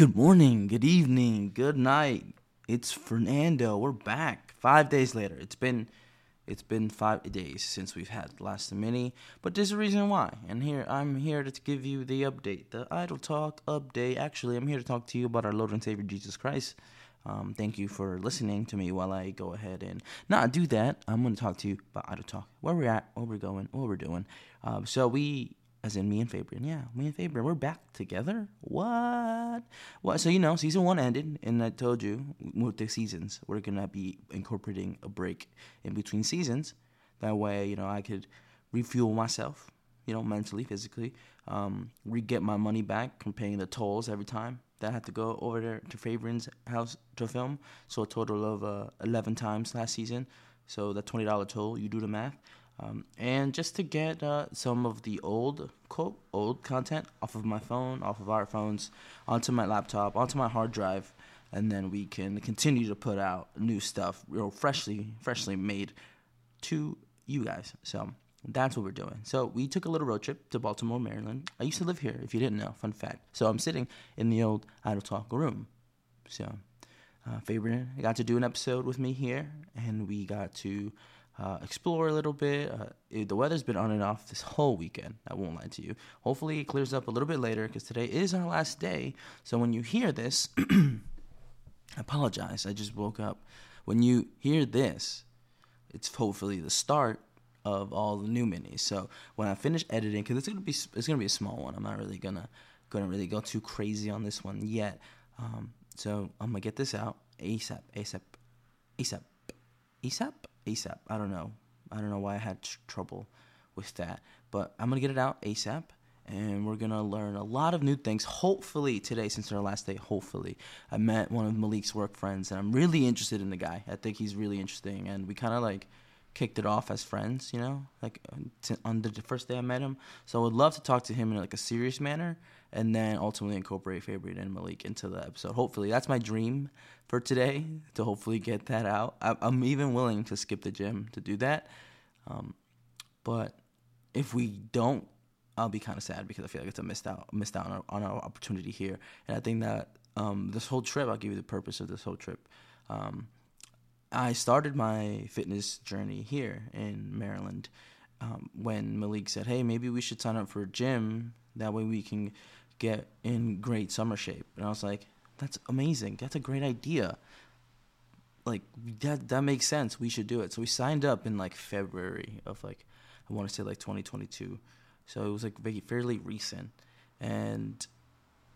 Good morning, good evening, good night. It's Fernando. We're back. Five days later. It's been it's been five days since we've had last mini, but there's a reason why. And here I'm here to give you the update, the idle talk update. Actually, I'm here to talk to you about our Lord and Savior Jesus Christ. Um, thank you for listening to me while I go ahead and not do that. I'm going to talk to you about idle talk, where we're at, where we're going, what we're doing. Um, so we as in me and Fabian. Yeah, me and Fabian, we're back together. What? What? So you know, season one ended, and I told you with the seasons, we're gonna be incorporating a break in between seasons. That way, you know, I could refuel myself, you know, mentally, physically, um, re get my money back from paying the tolls every time that I had to go over there to Fabian's house to film. So a total of uh, eleven times last season. So that twenty dollar toll, you do the math. Um, and just to get uh, some of the old quote old content off of my phone, off of our phones, onto my laptop, onto my hard drive, and then we can continue to put out new stuff, know, freshly freshly made to you guys. So that's what we're doing. So we took a little road trip to Baltimore, Maryland. I used to live here, if you didn't know. Fun fact. So I'm sitting in the old Idle Talk room. So uh, Fabian got to do an episode with me here, and we got to uh, explore a little bit. Uh, it, the weather's been on and off this whole weekend. I won't lie to you. Hopefully, it clears up a little bit later because today is our last day. So when you hear this, I apologize. I just woke up. When you hear this, it's hopefully the start of all the new minis. So when I finish editing, because it's gonna be it's gonna be a small one. I'm not really gonna gonna really go too crazy on this one yet. Um, so I'm gonna get this out ASAP, ASAP, ASAP, ASAP. ASAP. I don't know. I don't know why I had tr- trouble with that, but I'm gonna get it out ASAP, and we're gonna learn a lot of new things. Hopefully today, since our last day, hopefully I met one of Malik's work friends, and I'm really interested in the guy. I think he's really interesting, and we kind of like kicked it off as friends, you know, like on the first day I met him. So I would love to talk to him in like a serious manner, and then ultimately incorporate Fabian and Malik into the episode. Hopefully, that's my dream for today to hopefully get that out. I'm even willing to skip the gym to do that, um, but if we don't, I'll be kind of sad because I feel like it's a missed out missed out on our, on our opportunity here. And I think that um, this whole trip, I'll give you the purpose of this whole trip. Um, I started my fitness journey here in Maryland um, when Malik said, "Hey, maybe we should sign up for a gym. That way we can get in great summer shape." And I was like, "That's amazing. That's a great idea. Like that that makes sense. We should do it." So we signed up in like February of like I want to say like 2022. So it was like fairly recent, and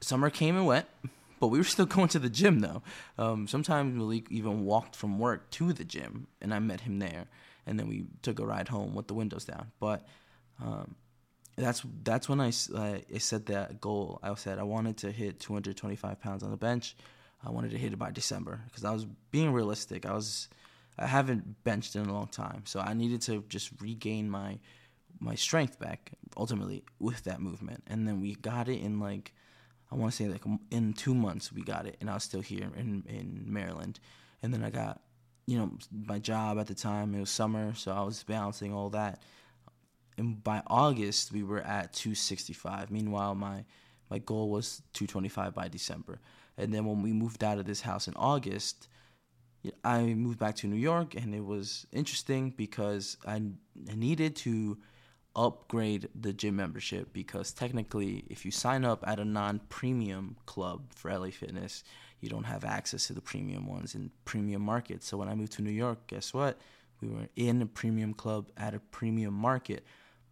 summer came and went but we were still going to the gym though. Um, sometimes Malik even walked from work to the gym, and I met him there. And then we took a ride home with the windows down. But um, that's that's when I, uh, I set that goal. I said I wanted to hit 225 pounds on the bench. I wanted to hit it by December because I was being realistic. I was I haven't benched in a long time, so I needed to just regain my my strength back ultimately with that movement. And then we got it in like I want to say like in two months we got it, and I was still here in in Maryland, and then I got you know my job at the time. It was summer, so I was balancing all that. And by August we were at 265. Meanwhile, my my goal was 225 by December. And then when we moved out of this house in August, I moved back to New York, and it was interesting because I, I needed to upgrade the gym membership because technically if you sign up at a non-premium club for LA Fitness, you don't have access to the premium ones in premium markets. So when I moved to New York, guess what? We were in a premium club at a premium market.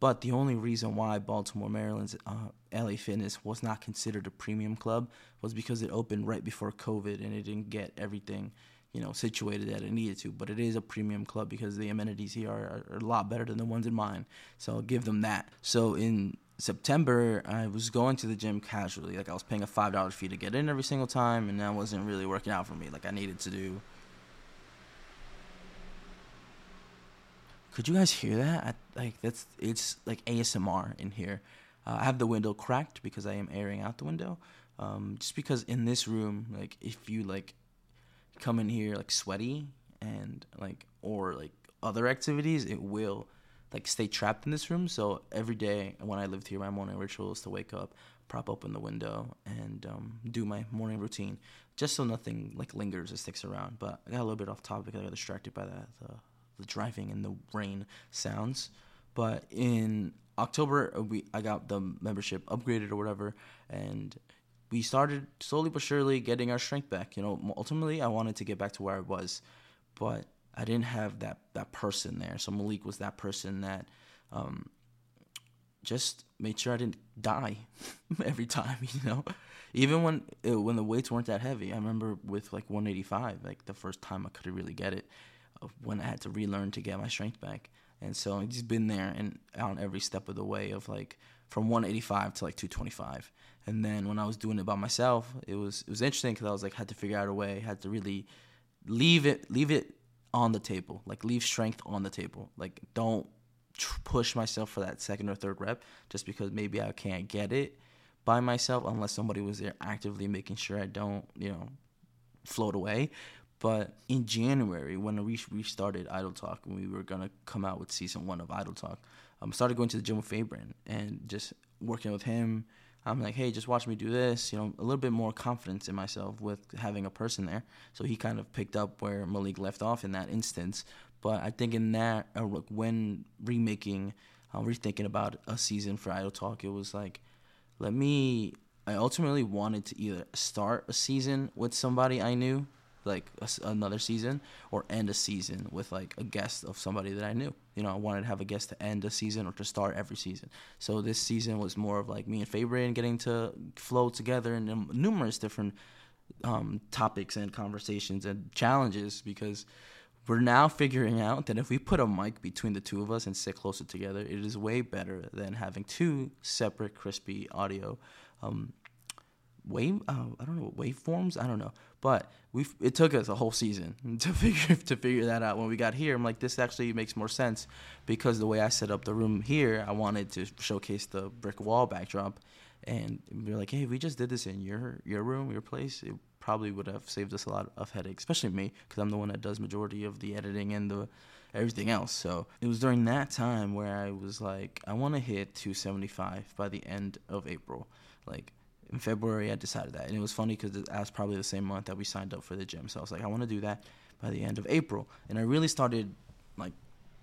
But the only reason why Baltimore, Maryland's uh, LA Fitness was not considered a premium club was because it opened right before COVID and it didn't get everything you know, situated that it needed to. But it is a premium club because the amenities here are, are, a lot better than the ones in mine. So I'll give them that. So in September, I was going to the gym casually. Like I was paying a five dollar fee to get in every single time, and that wasn't really working out for me. Like I needed to do. Could you guys hear that? I, like that's it's like ASMR in here. Uh, I have the window cracked because I am airing out the window. Um, just because in this room, like if you like come in here like sweaty and like or like other activities, it will like stay trapped in this room. So every day when I lived here, my morning ritual is to wake up, prop open the window and um, do my morning routine, just so nothing like lingers or sticks around. But I got a little bit off topic. I got distracted by that the, the driving and the rain sounds. But in October, uh, we I got the membership upgraded or whatever, and we started slowly but surely getting our strength back. You know, ultimately, I wanted to get back to where I was, but I didn't have that that person there. So Malik was that person that um, just made sure I didn't die every time. You know, even when when the weights weren't that heavy. I remember with like 185, like the first time I could really get it, uh, when I had to relearn to get my strength back. And so he's been there and on every step of the way of like from 185 to like 225. And then when I was doing it by myself, it was it was interesting because I was like had to figure out a way, had to really leave it leave it on the table, like leave strength on the table, like don't tr- push myself for that second or third rep just because maybe I can't get it by myself unless somebody was there actively making sure I don't you know float away. But in January, when we restarted Idle Talk, and we were gonna come out with season one of Idle Talk, I um, started going to the gym with Fabian and just working with him. I'm like, hey, just watch me do this. You know, a little bit more confidence in myself with having a person there. So he kind of picked up where Malik left off in that instance. But I think in that, uh, when remaking, uh, rethinking about a season for Idle Talk, it was like, let me. I ultimately wanted to either start a season with somebody I knew like a, another season or end a season with like a guest of somebody that I knew. You know, I wanted to have a guest to end a season or to start every season. So this season was more of like me and Fabian getting to flow together in numerous different um, topics and conversations and challenges because we're now figuring out that if we put a mic between the two of us and sit closer together, it is way better than having two separate crispy audio um, wave. Uh, I don't know waveforms. I don't know, but we it took us a whole season to figure to figure that out. When we got here, I'm like, this actually makes more sense because the way I set up the room here, I wanted to showcase the brick wall backdrop, and we are like, hey, we just did this in your your room, your place, it probably would have saved us a lot of headaches, especially me because I'm the one that does majority of the editing and the everything else. So it was during that time where I was like, I want to hit 275 by the end of April, like in February, I decided that, and it was funny because that was probably the same month that we signed up for the gym. So I was like, I want to do that by the end of April, and I really started like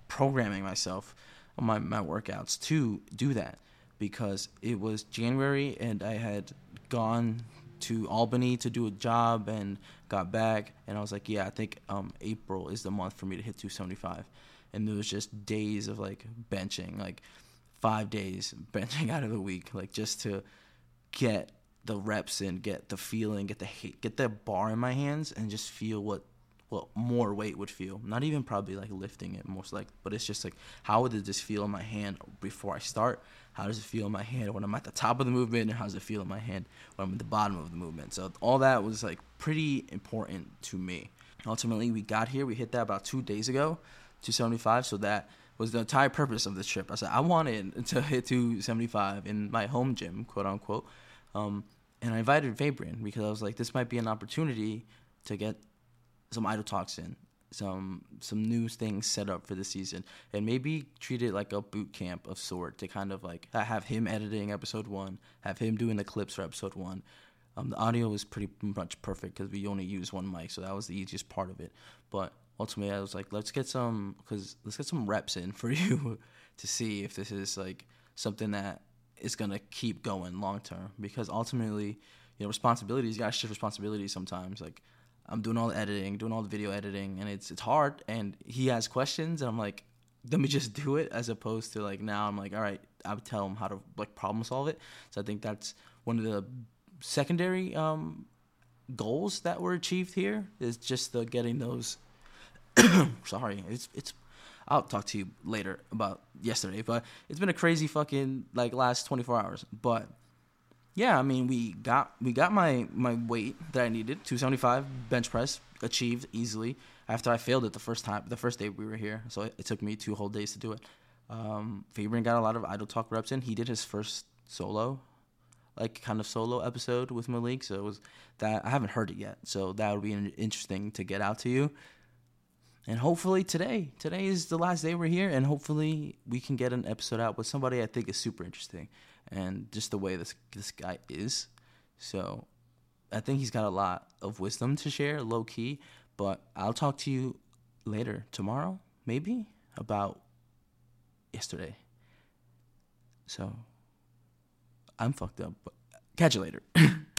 programming myself on my my workouts to do that because it was January and I had gone to Albany to do a job and got back, and I was like, yeah, I think um, April is the month for me to hit 275, and there was just days of like benching, like five days benching out of the week, like just to get the reps in, get the feeling, get the get that bar in my hands, and just feel what what more weight would feel. Not even probably like lifting it, most like, but it's just like how does this feel in my hand before I start? How does it feel in my hand when I'm at the top of the movement, and how does it feel in my hand when I'm at the bottom of the movement? So all that was like pretty important to me. Ultimately, we got here. We hit that about two days ago, 275. So that was the entire purpose of this trip. I said I wanted to hit 275 in my home gym, quote unquote. Um, and I invited Fabian because I was like, this might be an opportunity to get some idle talks in, some some new things set up for the season, and maybe treat it like a boot camp of sort to kind of like have him editing episode one, have him doing the clips for episode one. Um, the audio was pretty much perfect because we only use one mic, so that was the easiest part of it. But ultimately, I was like, let's get some because let's get some reps in for you to see if this is like something that is gonna keep going long term because ultimately, you know, responsibilities. You gotta shift responsibilities sometimes. Like I'm doing all the editing, doing all the video editing, and it's it's hard. And he has questions, and I'm like, let me just do it, as opposed to like now I'm like, all right, I would tell him how to like problem solve it. So I think that's one of the secondary um, goals that were achieved here is just the getting those. sorry, it's it's I'll talk to you later about yesterday, but it's been a crazy fucking like last 24 hours. But yeah, I mean, we got we got my my weight that I needed, 275 bench press achieved easily after I failed it the first time, the first day we were here. So it, it took me two whole days to do it. Um, Fabian got a lot of idle talk reps in. He did his first solo, like kind of solo episode with Malik. So it was that I haven't heard it yet. So that would be interesting to get out to you and hopefully today today is the last day we're here and hopefully we can get an episode out with somebody i think is super interesting and just the way this this guy is. So I think he's got a lot of wisdom to share, low key. But I'll talk to you later tomorrow, maybe about yesterday. So I'm fucked up, but catch you later.